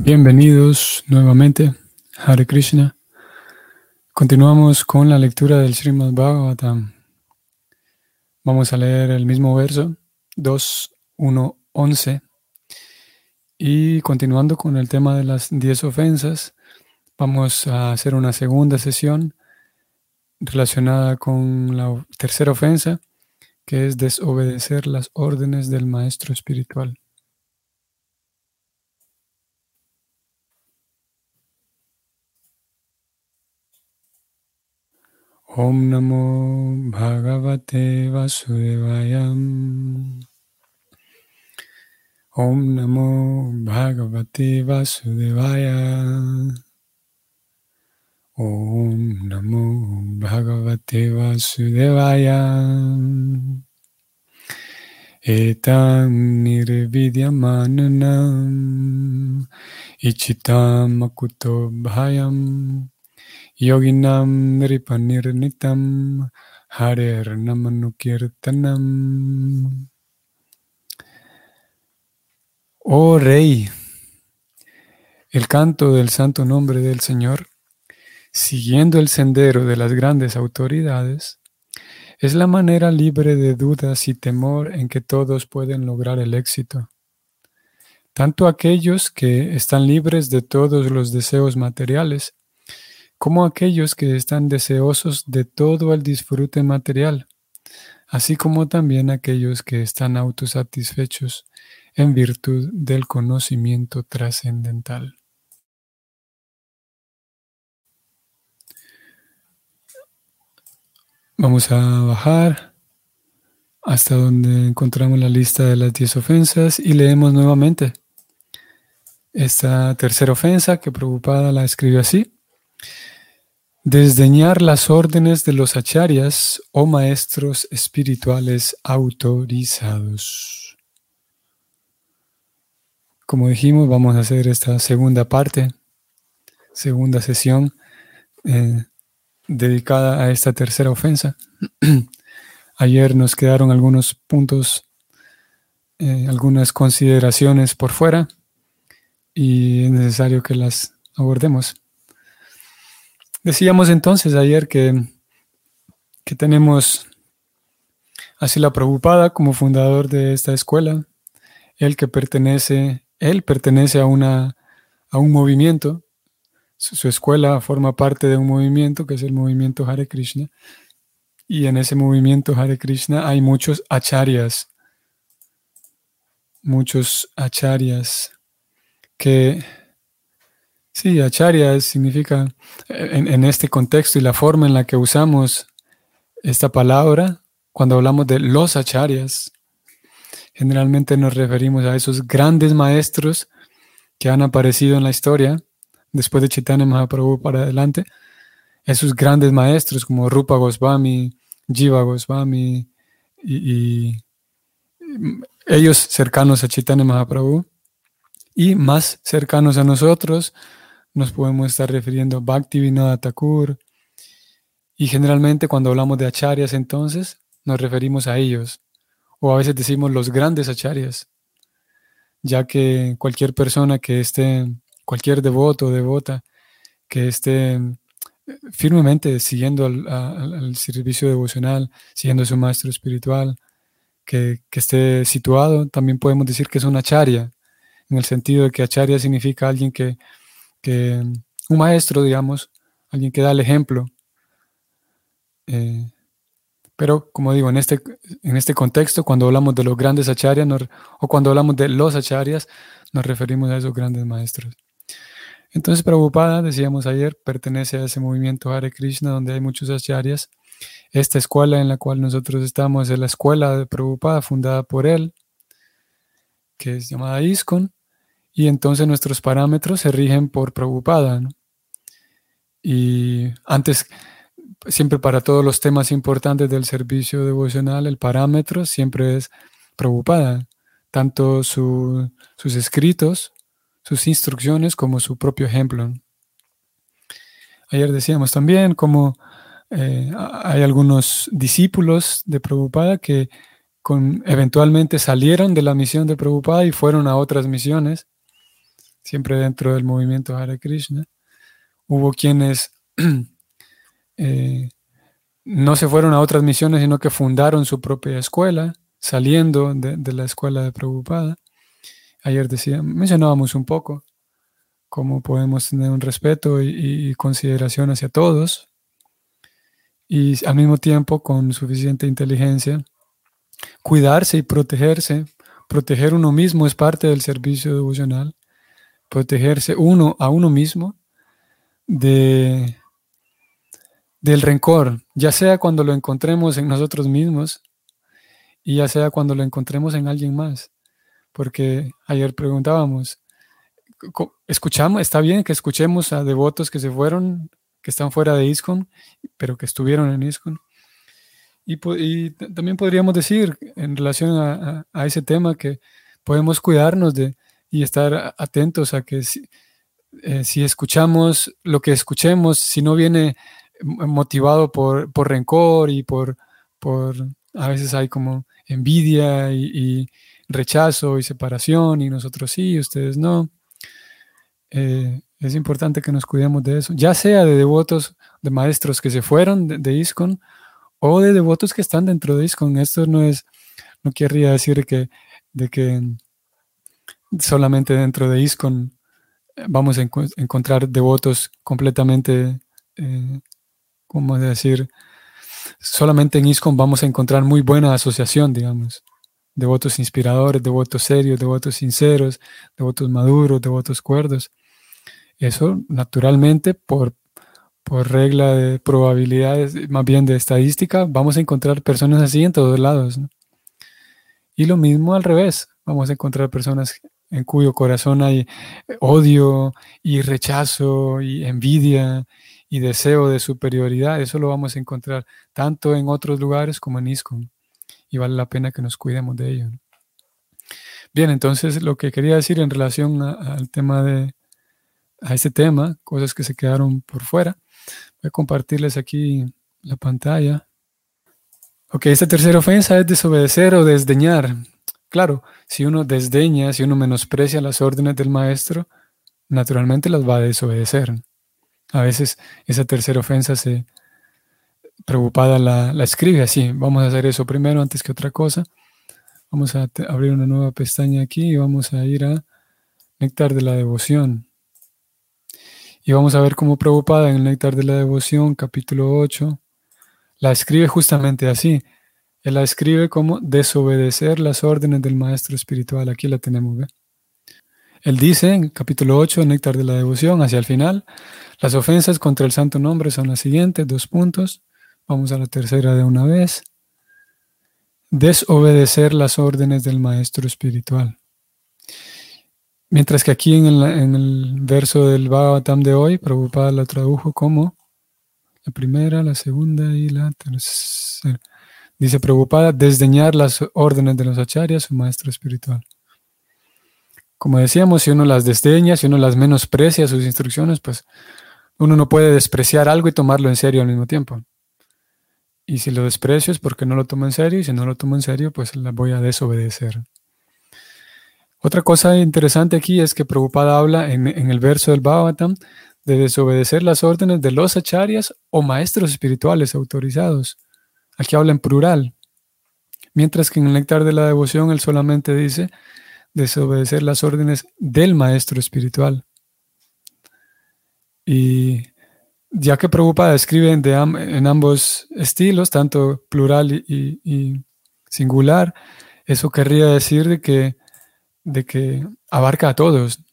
Bienvenidos nuevamente, Hare Krishna. Continuamos con la lectura del Srimad Bhagavatam. Vamos a leer el mismo verso, 2, 1, 11. Y continuando con el tema de las 10 ofensas, vamos a hacer una segunda sesión relacionada con la tercera ofensa, que es desobedecer las órdenes del maestro espiritual. Om Namo Bhagavate Vasudevaya. Om Namo Bhagavate Vasudevaya. Om Namo Bhagavate Vasudevaya. Etam nirvidyamananam ichitam akuto bhayam Yoginam Nripanirnitam Harer Namanukirtanam. Oh Rey, el canto del santo nombre del Señor, siguiendo el sendero de las grandes autoridades, es la manera libre de dudas y temor en que todos pueden lograr el éxito. Tanto aquellos que están libres de todos los deseos materiales, como aquellos que están deseosos de todo el disfrute material, así como también aquellos que están autosatisfechos en virtud del conocimiento trascendental. Vamos a bajar hasta donde encontramos la lista de las 10 ofensas y leemos nuevamente esta tercera ofensa que preocupada la escribe así. Desdeñar las órdenes de los acharyas o maestros espirituales autorizados. Como dijimos, vamos a hacer esta segunda parte, segunda sesión eh, dedicada a esta tercera ofensa. Ayer nos quedaron algunos puntos, eh, algunas consideraciones por fuera y es necesario que las abordemos. Decíamos entonces ayer que, que tenemos así la preocupada como fundador de esta escuela, él que pertenece, él pertenece a, una, a un movimiento, su, escuela forma parte de un movimiento que es el movimiento Hare Krishna, y en ese movimiento Hare Krishna hay muchos acharyas, muchos acharyas que Sí, acharya significa, en, este contexto y la forma en la que usamos esta palabra, cuando hablamos de los acharyas, generalmente nos referimos a esos grandes maestros que han aparecido en la historia, después de Chaitanya Mahaprabhu para adelante, esos grandes maestros como Rupa Goswami, Jiva Goswami y, ellos cercanos a Chaitanya Mahaprabhu y más cercanos a nosotros, nos podemos estar refiriendo a Bhaktivinoda Thakur. Y generalmente cuando hablamos de acharyas entonces nos referimos a ellos. O a veces decimos los grandes acharyas. Ya que cualquier persona que esté, cualquier devoto o devota que esté firmemente siguiendo al, servicio devocional, siguiendo a su maestro espiritual, que, que, esté situado, también podemos decir que es una acharya, en el sentido de que acharya significa alguien que que un maestro, digamos, alguien que da el ejemplo. Eh, pero, como digo, en este, en este contexto, cuando hablamos de los grandes acharyas o cuando hablamos de los acharyas, nos referimos a esos grandes maestros. Entonces, Prabhupada, decíamos ayer, pertenece a ese movimiento Hare Krishna, donde hay muchos acharyas. Esta escuela en la cual nosotros estamos es la escuela de Prabhupada, fundada por él, que es llamada ISKCON. Y entonces nuestros parámetros se rigen por Prabhupada. Y antes, siempre para todos los temas importantes del servicio devocional, el parámetro siempre es Prabhupada. Tanto sus escritos, sus instrucciones, como su propio ejemplo. Ayer decíamos también como eh, hay algunos discípulos de Prabhupada que con, eventualmente salieron de la misión de Prabhupada y fueron a otras misiones siempre dentro del movimiento Hare Krishna. Hubo quienes eh, no se fueron a otras misiones, sino que fundaron su propia escuela, saliendo de, la escuela de Prabhupada. Ayer decía, mencionábamos un poco cómo podemos tener un respeto y, consideración hacia todos y al mismo tiempo con suficiente inteligencia cuidarse y protegerse. Proteger uno mismo es parte del servicio devocional. Protegerse uno a uno mismo de, del rencor, ya sea cuando lo encontremos en nosotros mismos y ya sea cuando lo encontremos en alguien más. Porque ayer preguntábamos, escuchamos, está bien que escuchemos a devotos que se fueron, que están fuera de ISKCON, pero que estuvieron en ISKCON. Y, también podríamos decir en relación a, ese tema que podemos cuidarnos de y estar atentos a que si, eh, si escuchamos lo que escuchemos, si no viene motivado por, por rencor y por, por, a veces hay como envidia y, rechazo y separación y nosotros sí, ustedes no. Eh, es importante que nos cuidemos de eso, ya sea de devotos, de maestros que se fueron de, de ISKCON o de devotos que están dentro de ISKCON. Esto no es, no querría decir que, de que solamente dentro de ISKCON vamos a encontrar devotos completamente, eh, ¿cómo decir? Solamente en ISKCON vamos a encontrar muy buena asociación, digamos. Devotos inspiradores, devotos serios, devotos sinceros, devotos maduros, devotos cuerdos. Eso naturalmente por por regla de probabilidades, más bien de estadística, vamos a encontrar personas así en todos lados. Y lo mismo al revés, vamos a encontrar personas en cuyo corazón hay odio y rechazo y envidia y deseo de superioridad. Eso lo vamos a encontrar tanto en otros lugares como en ISKCON. Y vale la pena que nos cuidemos de ello. Bien, entonces lo que quería decir en relación al tema de, a este tema, cosas que se quedaron por fuera, Voy a compartirles aquí la pantalla. Ok, esta tercera ofensa es desobedecer o desdeñar. Claro, si uno desdeña, si uno menosprecia las órdenes del maestro, naturalmente las va a desobedecer. A veces esa tercera ofensa se preocupada la, la escribe así. Vamos a hacer eso primero antes que otra cosa. Vamos a abrir una nueva pestaña aquí y vamos a ir a Néctar de la Devoción. Y vamos a ver cómo Prabhupada en el Néctar de la Devoción, capítulo 8, la escribe justamente así. Él la escribe como desobedecer las órdenes del maestro espiritual. Aquí la tenemos, ¿ve? Él dice en capítulo 8, Néctar de la Devoción, hacia el final, las ofensas contra el santo nombre son las siguientes, dos puntos. Vamos a la tercera de una vez. Desobedecer las órdenes del maestro espiritual. Mientras que aquí en el, verso del Bhagavatam de hoy, Prabhupada la tradujo como la primera, la segunda y la tercera. Dice Prabhupada, desdeñar las órdenes de los acharyas, su maestro espiritual. Como decíamos, si uno las desdeña, si uno las menosprecia sus instrucciones, pues uno no puede despreciar algo y tomarlo en serio al mismo tiempo. Y si lo desprecio es porque no lo tomo en serio, y si no lo tomo en serio, pues la voy a desobedecer. Otra cosa interesante aquí es que Prabhupada habla en, el verso del Bhagavatam de desobedecer las órdenes de los acharyas o maestros espirituales autorizados. Aquí habla en plural. Mientras que en el néctar de la devoción él solamente dice desobedecer las órdenes del maestro espiritual. Y ya que Prabhupada escribe en, ambos estilos, tanto plural y, y singular, eso querría decir de que de que abarca a todos.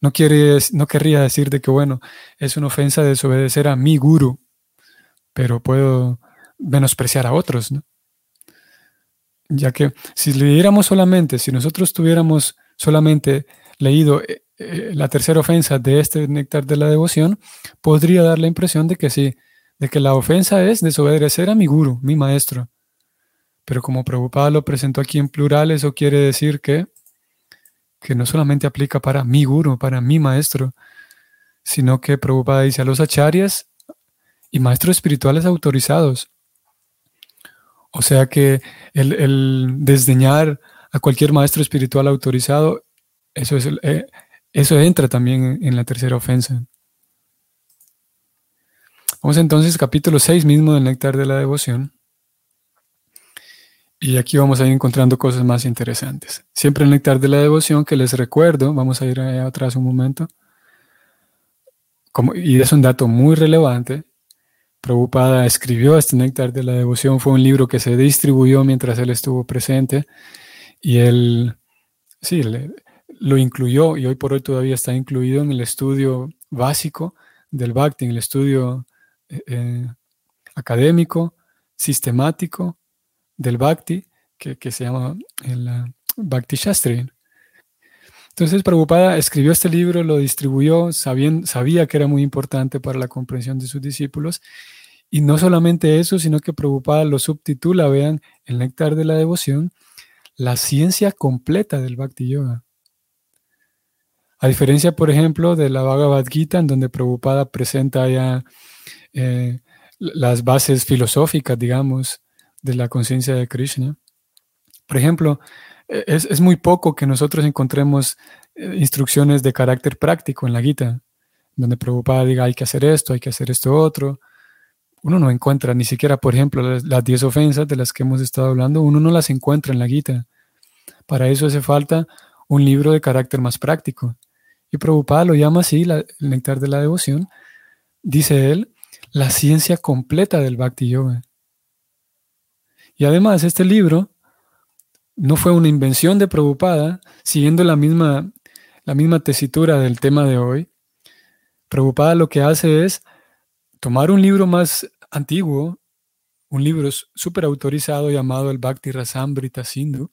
No, quiere, no querría decir de que, bueno, es una ofensa desobedecer a mi guru, pero puedo menospreciar a otros, ¿no? Ya que si leyéramos solamente, si nosotros tuviéramos solamente leído eh, eh, la tercera ofensa de este néctar de la devoción, podría dar la impresión de que sí, de que la ofensa es desobedecer a mi guru, mi maestro. Pero como Prabhupada lo presentó aquí en plural, eso quiere decir que que no solamente aplica para mi guru, para mi maestro, sino que Prabhupada dice a los acharyas y maestros espirituales autorizados. O sea que el, desdeñar a cualquier maestro espiritual autorizado, eso es, eh, Eso entra también en la tercera ofensa. Vamos entonces capítulo 6 mismo del Néctar de la Devoción. Y aquí vamos a ir encontrando cosas más interesantes. Siempre el Néctar de la Devoción, que les recuerdo, vamos a ir allá atrás un momento, y es un dato muy relevante, Prabhupada escribió este Néctar de la Devoción, fue un libro que se distribuyó mientras él estuvo presente, y él, sí, lo incluyó, y hoy por hoy todavía está incluido en el estudio básico del Bhakti, en el estudio eh, académico, sistemático del Bhakti, que, se llama el uh, Bhakti Shastri. Entonces Prabhupada escribió este libro, lo distribuyó, sabía que era muy importante para la comprensión de sus discípulos. Y no solamente eso, sino que Prabhupada lo subtitula, vean, el néctar de la devoción, la ciencia completa del Bhakti Yoga. A diferencia, por ejemplo, de la Bhagavad Gita, en donde Prabhupada presenta ya eh, las bases filosóficas, digamos, de la conciencia de Krishna. Por ejemplo, e, es, muy poco que nosotros encontremos eh, instrucciones de carácter práctico en la Gita, donde Prabhupada diga hay que hacer esto, hay que hacer esto otro. Uno no encuentra ni siquiera, por ejemplo, las 10 ofensas de las que hemos estado hablando, uno no las encuentra en la Gita. Para eso hace falta un libro de carácter más práctico. Y Prabhupada lo llama así, el néctar de la devoción. Dice él, la ciencia completa del Bhakti Yoga. Y además, este libro no fue una invención de Prabhupada, siguiendo la misma, la misma tesitura del tema de hoy. Prabhupada lo que hace es tomar un libro más antiguo, un libro súper autorizado llamado el Bhakti Rasamrita Sindhu,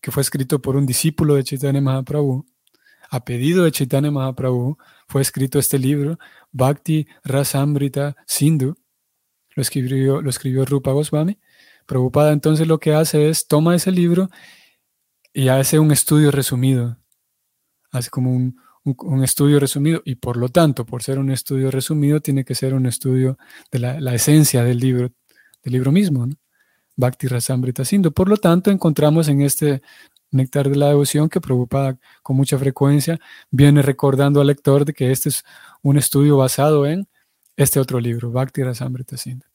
que fue escrito por un discípulo de Chaitanya Mahaprabhu, a pedido de Chaitanya Mahaprabhu, fue escrito este libro, Bhakti Rasamrita Sindhu, lo escribió, lo escribió Rupa Goswami. Prabhupada entonces lo que hace es toma ese libro y hace un estudio resumido, hace como un, estudio resumido y por lo tanto, por ser un estudio resumido, tiene que ser un estudio de la, esencia del libro, del libro mismo, Bhakti Rasamrita Sindhu. Por lo tanto, encontramos en este Néctar de la Devoción que Prabhupada con mucha frecuencia viene recordando al lector de que este es un estudio basado en este otro libro, Bhakti Rasamrita Sindhu.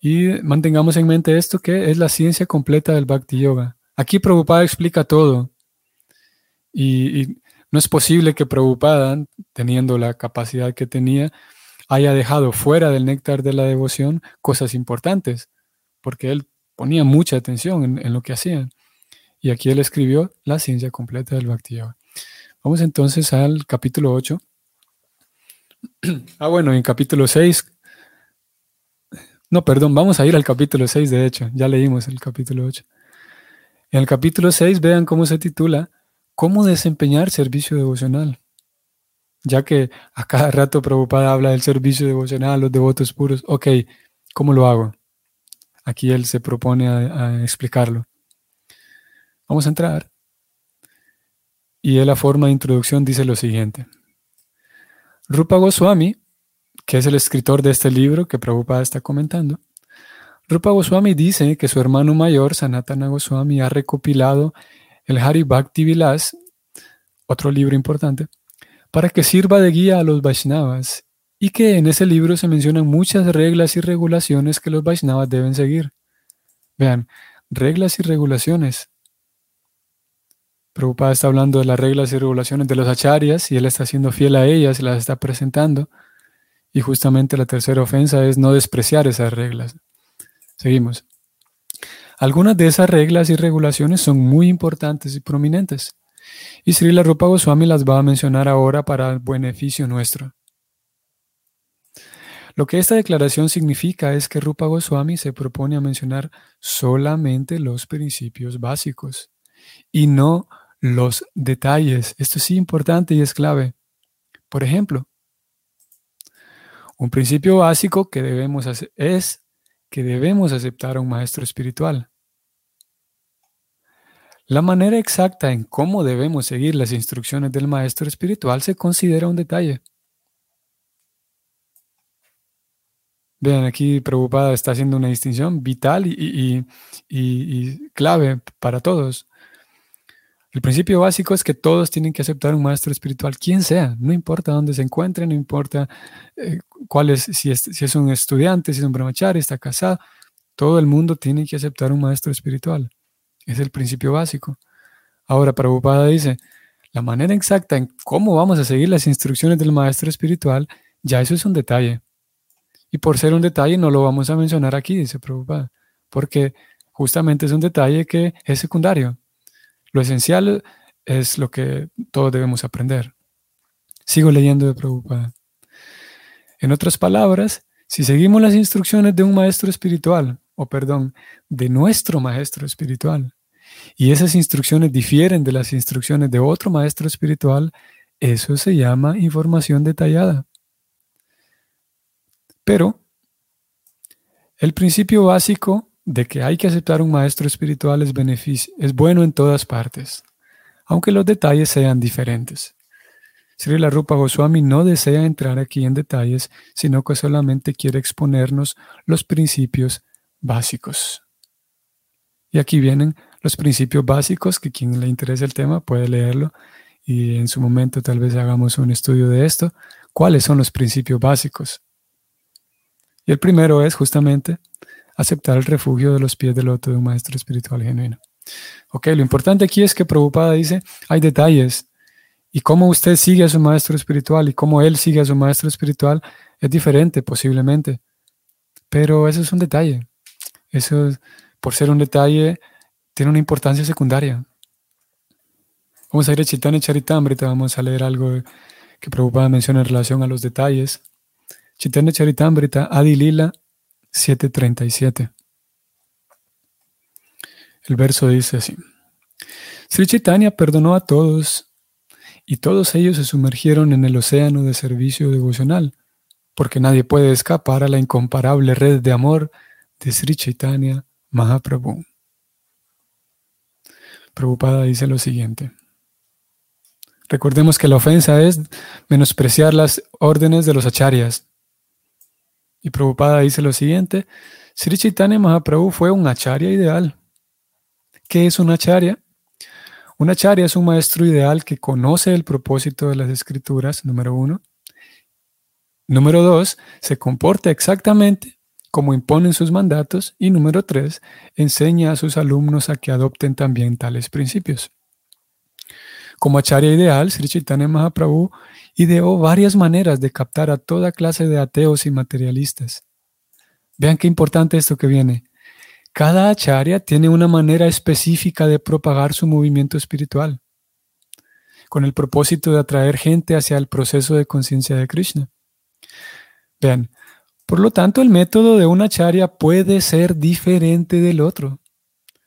Y mantengamos en mente esto que es la ciencia completa del Bhakti Yoga. Aquí Prabhupada explica todo. Y, no es posible que Prabhupada, teniendo la capacidad que tenía, haya dejado fuera del néctar de la devoción cosas importantes, porque él ponía mucha atención en, lo que hacía. Y aquí él escribió la ciencia completa del Bhakti Yoga. Vamos entonces al capítulo 8. Ah, bueno, en capítulo 6. No, perdón, vamos a ir al capítulo 6, de hecho. Ya leímos el capítulo 8. En el capítulo 6, vean cómo se titula ¿Cómo desempeñar servicio devocional? Ya que a cada rato Prabhupada habla del servicio devocional, los devotos puros. Ok, ¿cómo lo hago? Aquí él se propone a explicarlo. Vamos a entrar. Y en la forma de introducción dice lo siguiente. Rupa Goswami, que es el escritor de este libro que Prabhupada está comentando, Rupa Goswami dice que su hermano mayor, Sanatana Goswami, ha recopilado el Hari Bhakti Vilas, otro libro importante, para que sirva de guía a los Vaishnavas y que en ese libro se mencionan muchas reglas y regulaciones que los Vaishnavas deben seguir. Vean, reglas y regulaciones. Prabhupada está hablando de las reglas y regulaciones de los acharyas y él está siendo fiel a ellas, las está presentando. Y justamente la tercera ofensa es no despreciar esas reglas. Seguimos. Algunas de esas reglas y regulaciones son muy importantes y prominentes. Y Srila Rupa Goswami las va a mencionar ahora para el beneficio nuestro. Lo que esta declaración significa es que Rupa Goswami se propone a mencionar solamente los principios básicos y no los detalles. Esto es importante y es clave. Por ejemplo, un principio básico que debemos hacer es que debemos aceptar a un maestro espiritual. La manera exacta en cómo debemos seguir las instrucciones del maestro espiritual se considera un detalle. Vean, aquí Preocupada está haciendo una distinción vital y clave para todos. El principio básico es que todos tienen que aceptar un maestro espiritual, quien sea, no importa dónde se encuentre, no importa eh, cuál es, si es, si es un estudiante, si es un brahmachari, está casado, todo el mundo tiene que aceptar un maestro espiritual. Es el principio básico. Ahora, Prabhupada dice, la manera exacta en cómo vamos a seguir las instrucciones del maestro espiritual, ya eso es un detalle. Y por ser un detalle no lo vamos a mencionar aquí, dice Prabhupada, porque justamente es un detalle que es secundario. Lo esencial es lo que todos debemos aprender. Sigo leyendo de Prabhupada. En otras palabras, si seguimos las instrucciones de un maestro espiritual, o perdón, de nuestro maestro espiritual, y esas instrucciones difieren de las instrucciones de otro maestro espiritual, eso se llama información detallada. Pero el principio básico de que hay que aceptar un maestro espiritual es, es bueno en todas partes, aunque los detalles sean diferentes. Sri Rupa Goswami no desea entrar aquí en detalles, sino que solamente quiere exponernos los principios básicos. Y aquí vienen los principios básicos, que quien le interese el tema puede leerlo y en su momento tal vez hagamos un estudio de esto. ¿Cuáles son los principios básicos? Y el primero es justamente aceptar el refugio de los pies del loto de un maestro espiritual genuino. Ok, lo importante aquí es que Prabhupada dice, hay detalles, y cómo usted sigue a su maestro espiritual y cómo él sigue a su maestro espiritual es diferente posiblemente, pero eso es un detalle. Eso, por ser un detalle, tiene una importancia secundaria. Vamos a ir a Chitanya Charitamrita, vamos a leer algo que Prabhupada menciona en relación a los detalles. Chitanya Charitamrita, Adilila 7:37. El verso dice así. Sri Chaitanya perdonó a todos y todos ellos se sumergieron en el océano de servicio devocional, porque nadie puede escapar a la incomparable red de amor de Sri Chaitanya Mahaprabhu. Prabhupada dice lo siguiente. Recordemos que la ofensa es menospreciar las órdenes de los acharyas. Y Prabhupada dice lo siguiente, Sri Chaitanya Mahaprabhu fue un acharya ideal. ¿Qué es un acharya? Un acharya es un maestro ideal que conoce el propósito de las escrituras, número uno. Número dos, se comporta exactamente como imponen sus mandatos. Y número tres, enseña a sus alumnos a que adopten también tales principios. Como acharya ideal, Sri Chaitanya Mahaprabhu ideó varias maneras de captar a toda clase de ateos y materialistas. Vean qué importante esto que viene. Cada acharya tiene una manera específica de propagar su movimiento espiritual, con el propósito de atraer gente hacia el proceso de conciencia de Krishna. Vean, por lo tanto, el método de una acharya puede ser diferente del otro,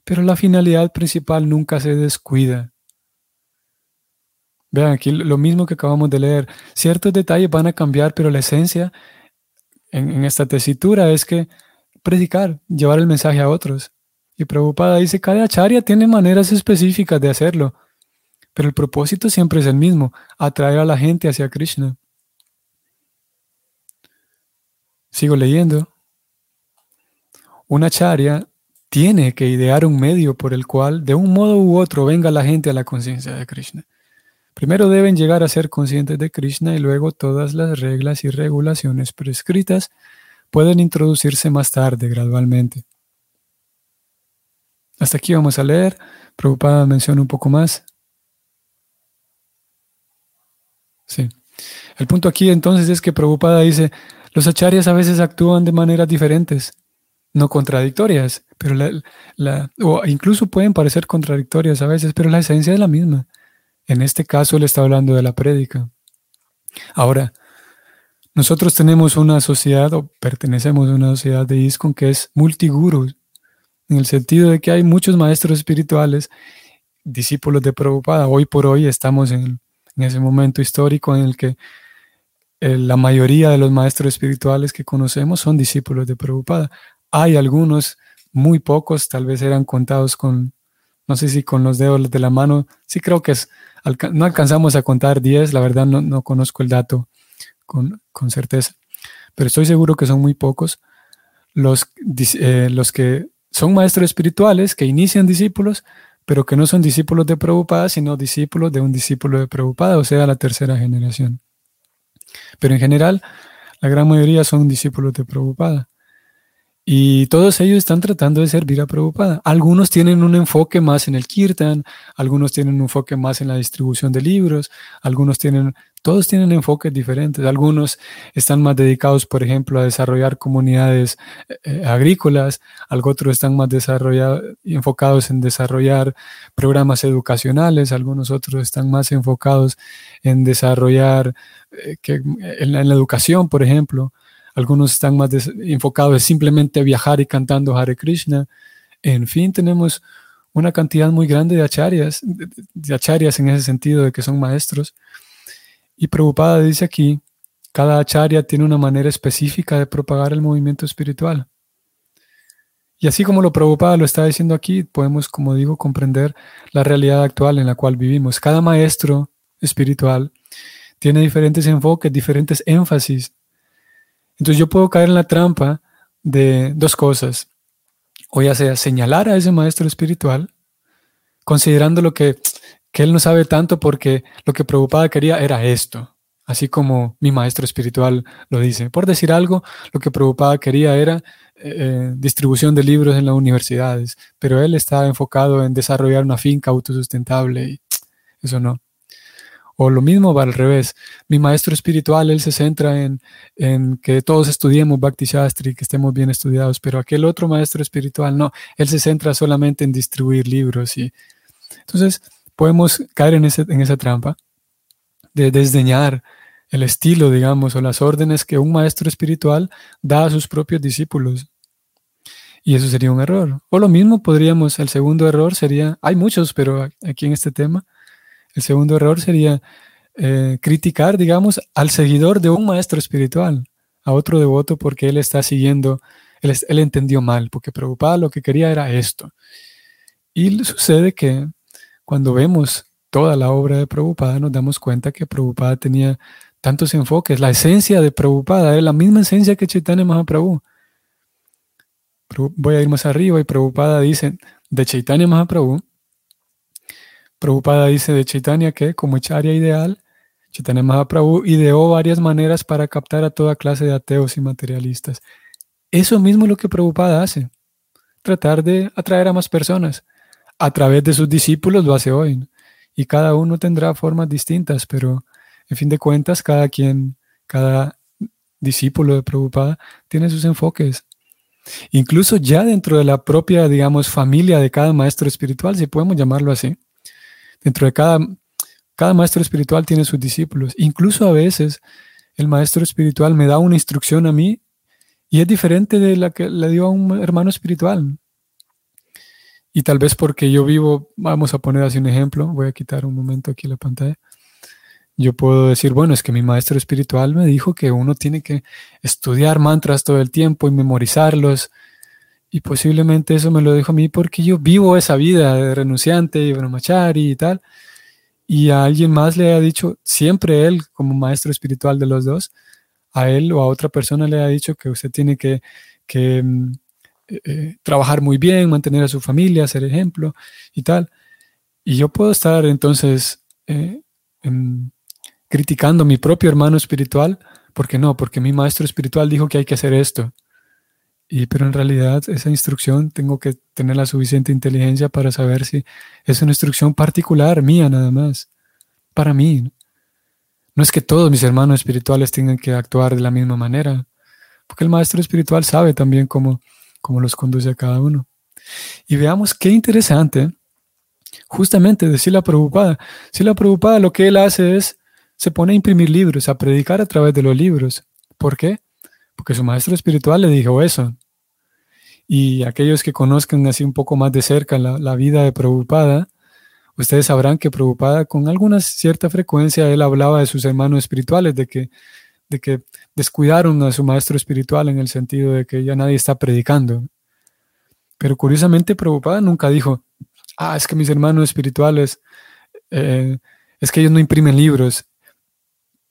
pero la finalidad principal nunca se descuida. Vean aquí lo mismo que acabamos de leer. Ciertos detalles van a cambiar, pero la esencia en, esta tesitura es que predicar, llevar el mensaje a otros. Y Prabhupada dice, cada acharya tiene maneras específicas de hacerlo, pero el propósito siempre es el mismo, atraer a la gente hacia Krishna. Sigo leyendo. Una acharya tiene que idear un medio por el cual, de un modo u otro, venga la gente a la conciencia de Krishna. Primero deben llegar a ser conscientes de Krishna y luego todas las reglas y regulaciones prescritas pueden introducirse más tarde, gradualmente. Hasta aquí vamos a leer. Prabhupada menciona un poco más. Sí. El punto aquí entonces es que Prabhupada dice, los acharyas a veces actúan de maneras diferentes, no contradictorias, pero la, o incluso pueden parecer contradictorias a veces, pero la esencia es la misma. En este caso él está hablando de la prédica. Ahora, nosotros tenemos una sociedad o pertenecemos a una sociedad de ISKCON que es multiguru, en el sentido de que hay muchos maestros espirituales, discípulos de Prabhupada. Hoy por hoy estamos en, ese momento histórico en el que eh, la mayoría de los maestros espirituales que conocemos son discípulos de Prabhupada. Hay algunos, muy pocos, tal vez eran contados con, no sé si con los dedos de la mano, sí creo que es no alcanzamos a contar 10, la verdad no, conozco el dato con, certeza, pero estoy seguro que son muy pocos los, eh, los que son maestros espirituales, que inician discípulos, pero que no son discípulos de Prabhupada, sino discípulos de un discípulo de Prabhupada, o sea, la tercera generación. Pero en general, la gran mayoría son discípulos de Prabhupada. Y todos ellos están tratando de servir a Prabhupada. Algunos tienen un enfoque más en el kirtan, algunos tienen un enfoque más en la distribución de libros, algunos tienen, todos tienen enfoques diferentes. Algunos están más dedicados, por ejemplo, a desarrollar comunidades eh, eh, agrícolas, otros están más enfocados en desarrollar programas educacionales, algunos otros están más enfocados en desarrollar eh, que, en la educación, por ejemplo algunos están más enfocados en simplemente viajar y cantando Hare Krishna. En fin, tenemos una cantidad muy grande de acharyas, de acharyas en ese sentido de que son maestros. Y Prabhupada dice aquí, cada acharya tiene una manera específica de propagar el movimiento espiritual. Y así como lo Prabhupada lo está diciendo aquí, podemos, como digo, comprender la realidad actual en la cual vivimos. Cada maestro espiritual tiene diferentes enfoques, diferentes énfasis entonces yo puedo caer en la trampa de dos cosas. O ya sea señalar a ese maestro espiritual, considerando lo que, que él no sabe tanto porque lo que Prabhupada quería era esto, así como mi maestro espiritual lo dice. Por decir algo, lo que Prabhupada quería era eh, distribución de libros en las universidades, pero él estaba enfocado en desarrollar una finca autosustentable y eso no. O lo mismo va al revés. Mi maestro espiritual, él se centra en, que todos estudiemos Bhakti Shastri, que estemos bien estudiados, pero aquel otro maestro espiritual no, él se centra solamente en distribuir libros. Y, entonces, podemos caer en, en esa trampa de desdeñar el estilo, digamos, o las órdenes que un maestro espiritual da a sus propios discípulos. Y eso sería un error. O lo mismo podríamos, el segundo error sería, hay muchos, pero aquí en este tema, el segundo error sería eh, criticar, digamos, al seguidor de un maestro espiritual, a otro devoto, porque él está siguiendo, él, él entendió mal, porque Prabhupada lo que quería era esto. Y sucede que cuando vemos toda la obra de Prabhupada, nos damos cuenta que Prabhupada tenía tantos enfoques. La esencia de Prabhupada es la misma esencia que Chaitanya Mahaprabhu. Voy a ir más arriba y Prabhupada dice de Chaitanya Mahaprabhu Prabhupada dice de Chaitanya que, como Echarya ideal, Chaitanya Mahaprabhu ideó varias maneras para captar a toda clase de ateos y materialistas. Eso mismo es lo que Prabhupada hace, tratar de atraer a más personas. A través de sus discípulos lo hace hoy. Y cada uno tendrá formas distintas, pero en fin de cuentas, cada quien, cada discípulo de Prabhupada tiene sus enfoques. Incluso ya dentro de la propia, digamos, familia de cada maestro espiritual, si podemos llamarlo así, Dentro de cada, cada maestro espiritual tiene sus discípulos. Incluso a veces el maestro espiritual me da una instrucción a mí y es diferente de la que le dio a un hermano espiritual. Y tal vez porque yo vivo, vamos a poner así un ejemplo, voy a quitar un momento aquí la pantalla. Yo puedo decir, bueno, es que mi maestro espiritual me dijo que uno tiene que estudiar mantras todo el tiempo y memorizarlos y posiblemente eso me lo dijo a mí porque yo vivo esa vida de renunciante y brahmachari y tal. Y a alguien más le ha dicho, siempre él, como maestro espiritual de los dos, a él o a otra persona le ha dicho que usted tiene que, mm, eh, eh, trabajar muy bien, mantener a su familia, ser ejemplo y tal. Y yo puedo estar entonces eh, criticando a mi propio hermano espiritual, ¿por qué no? Porque mi maestro espiritual dijo que hay que hacer esto. Y, pero en realidad esa instrucción tengo que tener la suficiente inteligencia para saber si es una instrucción particular mía nada más, para mí. No es que todos mis hermanos espirituales tengan que actuar de la misma manera, porque el maestro espiritual sabe también cómo, cómo los conduce a cada uno. Y veamos qué interesante, justamente de la preocupada si la preocupada lo que él hace es, se pone a imprimir libros, a predicar a través de los libros. ¿Por qué? Porque su maestro espiritual le dijo eso. Y aquellos que conozcan así un poco más de cerca la, vida de Prabhupada, ustedes sabrán que Prabhupada con alguna cierta frecuencia él hablaba de sus hermanos espirituales, de que, de que descuidaron a su maestro espiritual en el sentido de que ya nadie está predicando. Pero curiosamente Prabhupada nunca dijo, ah, es que mis hermanos espirituales, eh, es que ellos no imprimen libros.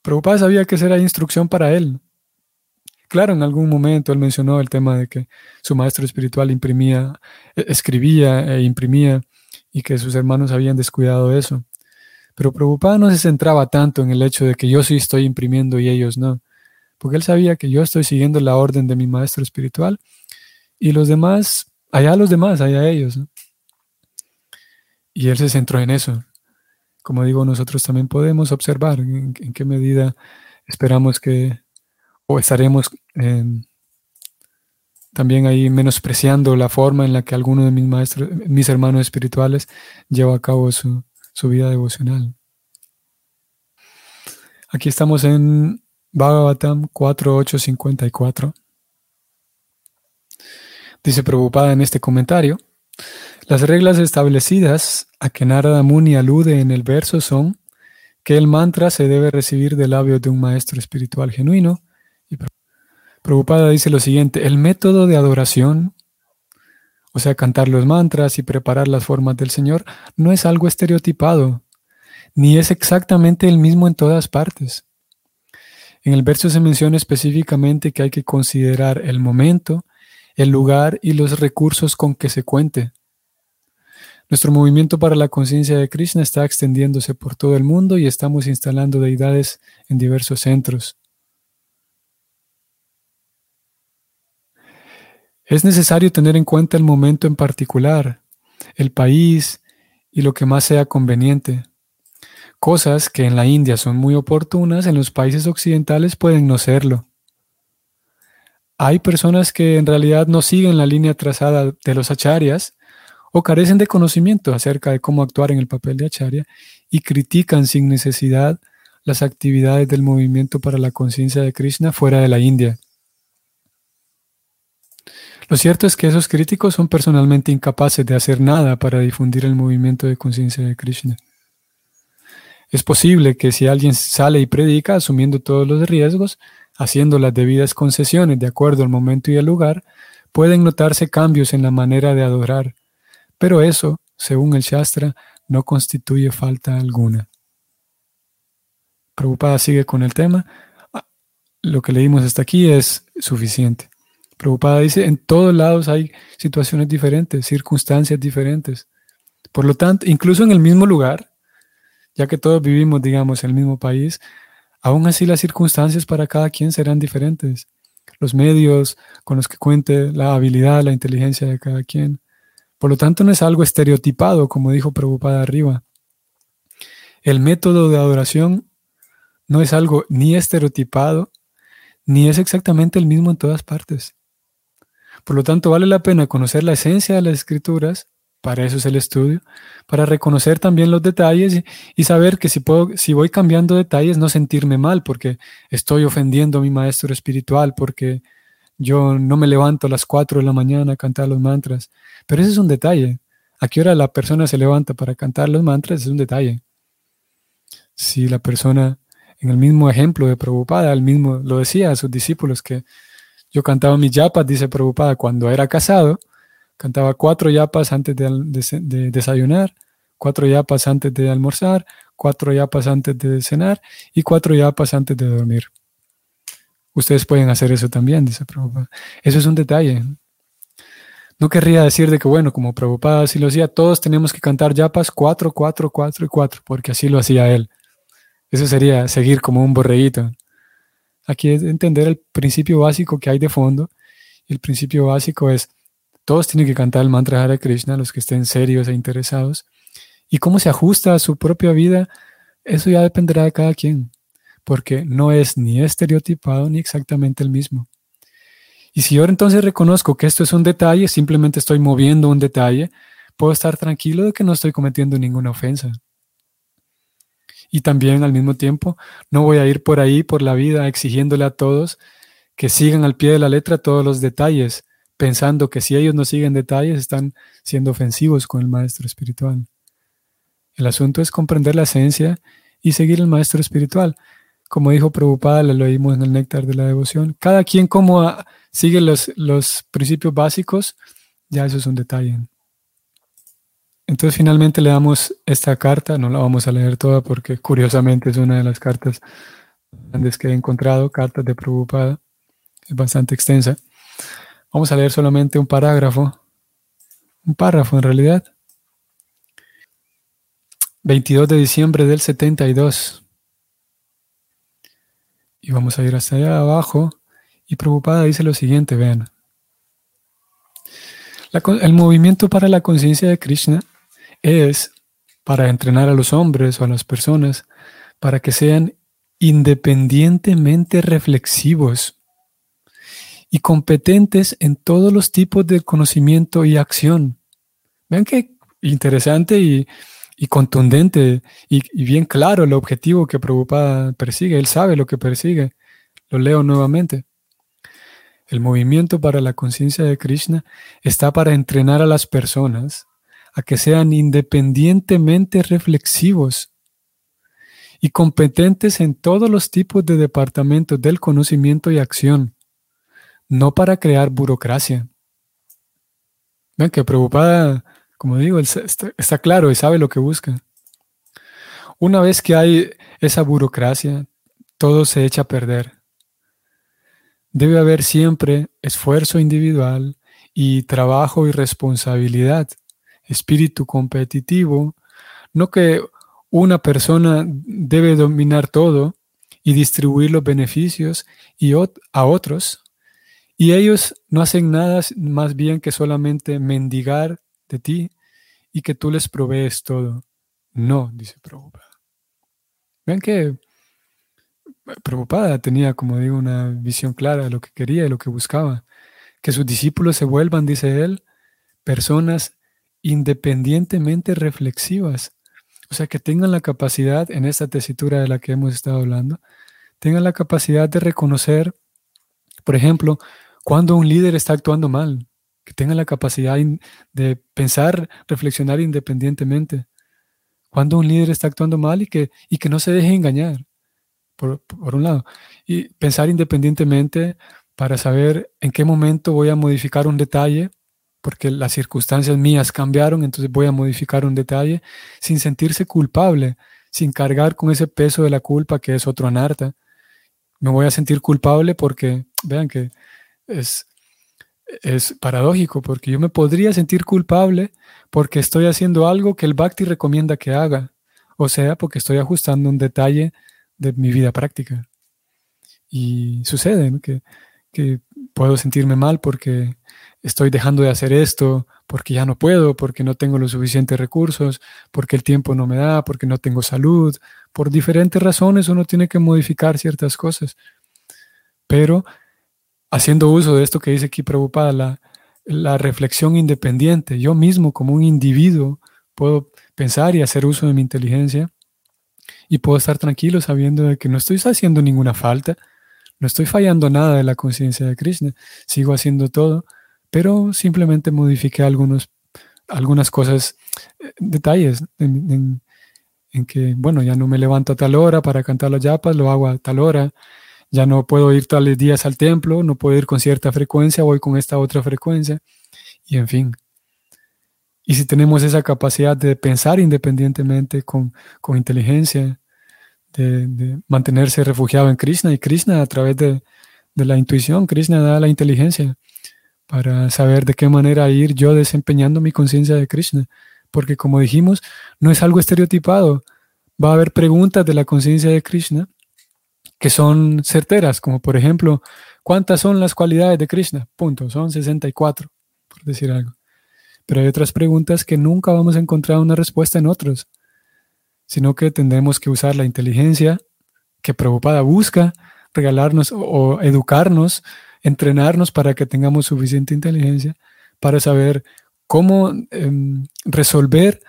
Prabhupada sabía que esa era instrucción para él. Claro, en algún momento él mencionó el tema de que su maestro espiritual imprimía, e, escribía e imprimía y que sus hermanos habían descuidado eso. Pero Prabhupada no se centraba tanto en el hecho de que yo sí estoy imprimiendo y ellos no, porque él sabía que yo estoy siguiendo la orden de mi maestro espiritual y los demás, allá los demás, allá ellos. Y él se centró en eso. Como digo, nosotros también podemos observar en, qué medida esperamos que, o estaremos también ahí menospreciando la forma en la que alguno de mis maestros, mis hermanos espirituales, lleva a cabo su, su vida devocional. Aquí estamos en Bhagavatam 4854. Dice preocupada en este comentario, las reglas establecidas a que Narada Muni alude en el verso son que el mantra se debe recibir del labio de un maestro espiritual genuino. Y Prabhupada dice lo siguiente, el método de adoración, o sea, cantar los mantras y preparar las formas del Señor, no es algo estereotipado, ni es exactamente el mismo en todas partes. En el verso se menciona específicamente que hay que considerar el momento, el lugar y los recursos con que se cuente. Nuestro movimiento para la conciencia de Krishna está extendiéndose por todo el mundo y estamos instalando deidades en diversos centros. Es necesario tener en cuenta el momento en particular, el país y lo que más sea conveniente. Cosas que en la India son muy oportunas, en los países occidentales pueden no serlo. Hay personas que en realidad no siguen la línea trazada de los acharyas o carecen de conocimiento acerca de cómo actuar en el papel de acharya y critican sin necesidad las actividades del movimiento para la conciencia de Krishna fuera de la India. Lo cierto es que esos críticos son personalmente incapaces de hacer nada para difundir el movimiento de conciencia de Krishna. Es posible que si alguien sale y predica asumiendo todos los riesgos, haciendo las debidas concesiones de acuerdo al momento y al lugar, pueden notarse cambios en la manera de adorar, pero eso, según el Shastra, no constituye falta alguna. Prabhupada sigue con el tema. Ah, lo que leímos hasta aquí es suficiente. Prabhupada dice, en todos lados hay situaciones diferentes, circunstancias diferentes. Por lo tanto, incluso en el mismo lugar, ya que todos vivimos, digamos, en el mismo país, aún así las circunstancias para cada quien serán diferentes. Los medios con los que cuente, la habilidad, la inteligencia de cada quien. Por lo tanto, no es algo estereotipado, como dijo Prabhupada arriba. El método de adoración no es algo ni estereotipado, ni es exactamente el mismo en todas partes. Por lo tanto, vale la pena conocer la esencia de las escrituras para eso es el estudio, para reconocer también los detalles y, saber que si, puedo, si voy cambiando detalles, no sentirme mal porque estoy ofendiendo a mi maestro espiritual, porque yo no me levanto a las 4 de la mañana a cantar los mantras. Pero ese es un detalle. ¿A qué hora la persona se levanta para cantar los mantras? Es un detalle. Si la persona, en el mismo ejemplo de Prabhupada, el mismo lo decía a sus discípulos que yo cantaba mis yapas, dice Prabhupada, cuando era casado, Cantaba cuatro yapas antes de, desayunar, cuatro yapas antes de almorzar, cuatro yapas antes de cenar y cuatro yapas antes de dormir. Ustedes pueden hacer eso también, dice Prabhupada. Eso es un detalle. No querría decir de que, bueno, como Prabhupada así lo hacía, todos tenemos que cantar yapas cuatro, cuatro, cuatro y cuatro, porque así lo hacía él. Eso sería seguir como un borreguito. Aquí es entender el principio básico que hay de fondo. El principio básico es todos tienen que cantar el mantra Hare Krishna, los que estén serios e interesados. Y cómo se ajusta a su propia vida, eso ya dependerá de cada quien, porque no es ni estereotipado ni exactamente el mismo. Y si yo entonces reconozco que esto es un detalle, simplemente estoy moviendo un detalle, puedo estar tranquilo de que no estoy cometiendo ninguna ofensa. Y también al mismo tiempo, no voy a ir por ahí, por la vida, exigiéndole a todos que sigan al pie de la letra todos los detalles, pensando que si ellos no siguen detalles están siendo ofensivos con el maestro espiritual. El asunto es comprender la esencia y seguir el maestro espiritual. Como dijo Prabhupada, lo leímos en el néctar de la devoción. Cada quien como sigue los, los principios básicos, ya eso es un detalle. Entonces finalmente le damos esta carta, no la vamos a leer toda porque curiosamente es una de las cartas grandes que he encontrado, cartas de Prabhupada, es bastante extensa. Vamos a leer solamente un parágrafo, un párrafo en realidad. 22 de diciembre del 72. Y vamos a ir hasta allá abajo. Y Preocupada dice lo siguiente, vean. el movimiento para la conciencia de Krishna es para entrenar a los hombres o a las personas para que sean independientemente reflexivos y competentes en todos los tipos de conocimiento y acción. Vean qué interesante y, contundente y, bien claro el objetivo que Prabhupada persigue. Él sabe lo que persigue. Lo leo nuevamente. El movimiento para la conciencia de Krishna está para entrenar a las personas a que sean independientemente reflexivos y competentes en todos los tipos de departamentos del conocimiento y acción, no para crear burocracia. Vean que preocupada, como digo, está, claro y sabe lo que busca. Una vez que hay esa burocracia, todo se echa a perder. Debe haber siempre esfuerzo individual y trabajo y responsabilidad, espíritu competitivo, no que una persona debe dominar todo y distribuir los beneficios y a otros, y ellos no hacen nada más bien que solamente mendigar de ti y que tú les provees todo. No, dice Prabhupada. Vean que Prabhupada tenía, como digo, una visión clara de lo que quería y lo que buscaba. Que sus discípulos se vuelvan, dice él, personas independientemente reflexivas, o sea, que tengan la capacidad, en esta tesitura de la que hemos estado hablando, tengan la capacidad de reconocer, por ejemplo, cuando un líder está actuando mal, que tengan la capacidad de pensar, reflexionar independientemente. Cuando un líder está actuando mal y que, y que no se deje engañar, por, por un lado. Y pensar independientemente para saber en qué momento voy a modificar un detalle porque las circunstancias mías cambiaron, entonces voy a modificar un detalle sin sentirse culpable, sin cargar con ese peso de la culpa que es otro anarta. Me voy a sentir culpable porque, vean que es, es paradójico, porque yo me podría sentir culpable porque estoy haciendo algo que el Bhakti recomienda que haga, o sea, porque estoy ajustando un detalle de mi vida práctica. Y sucede que, que puedo sentirme mal porque estoy dejando de hacer esto porque ya no puedo, porque no tengo los suficientes recursos, porque el tiempo no me da, porque no tengo salud. Por diferentes razones uno tiene que modificar ciertas cosas. Pero haciendo uso de esto que dice aquí preocupada, la, la reflexión independiente, yo mismo como un individuo puedo pensar y hacer uso de mi inteligencia y puedo estar tranquilo sabiendo que no estoy haciendo ninguna falta, no estoy fallando nada de la conciencia de Krishna, sigo haciendo todo pero simplemente modifiqué algunos, algunas cosas, eh, detalles, en, que, bueno, ya no me levanto a tal hora para cantar las yapas, lo hago a tal hora, ya no puedo ir tales días al templo, no puedo ir con cierta frecuencia, voy con esta otra frecuencia, y en fin. Y si tenemos esa capacidad de pensar independientemente con, con inteligencia, de, de, mantenerse refugiado en Krishna, y Krishna a través de, de la intuición, Krishna da la inteligencia para saber de qué manera ir yo desempeñando mi conciencia de Krishna. Porque como dijimos, no es algo estereotipado. Va a haber preguntas de la conciencia de Krishna que son certeras, como por ejemplo, ¿cuántas son las cualidades de Krishna? Punto, son 64, por decir algo. Pero hay otras preguntas que nunca vamos a encontrar una respuesta en otros, sino que tendremos que usar la inteligencia que Prabhupada busca regalarnos o educarnos entrenarnos para que tengamos suficiente inteligencia para saber cómo em, resolver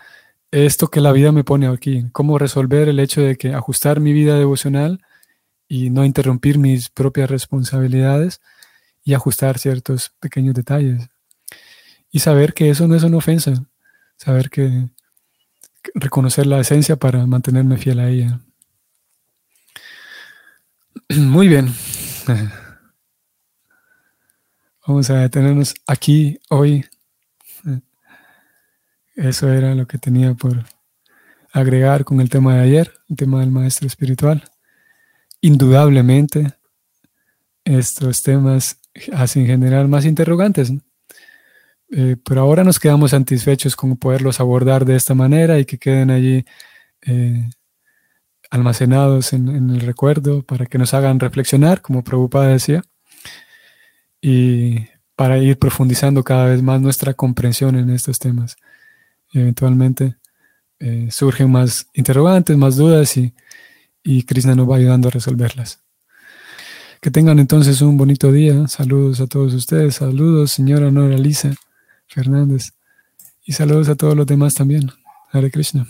esto que la vida me pone aquí, cómo resolver el hecho de que ajustar mi vida devocional y no interrumpir mis propias responsabilidades y ajustar ciertos pequeños detalles. Y saber que eso no es una ofensa, saber que reconocer la esencia para mantenerme fiel a ella. Muy bien. Vamos a detenernos aquí hoy. Eso era lo que tenía por agregar con el tema de ayer, el tema del maestro espiritual. Indudablemente, estos temas hacen generar más interrogantes, eh, pero ahora nos quedamos satisfechos con poderlos abordar de esta manera y que queden allí eh, almacenados en, el recuerdo para que nos hagan reflexionar, como Prabhupada decía, y para ir profundizando cada vez más nuestra comprensión en estos temas. eventualmente eh, surgen más interrogantes, más dudas y, y Krishna nos va ayudando a resolverlas. Que tengan entonces un bonito día. Saludos a todos ustedes. Saludos, señora Nora Lisa Fernández. Y saludos a todos los demás también. Hare Krishna.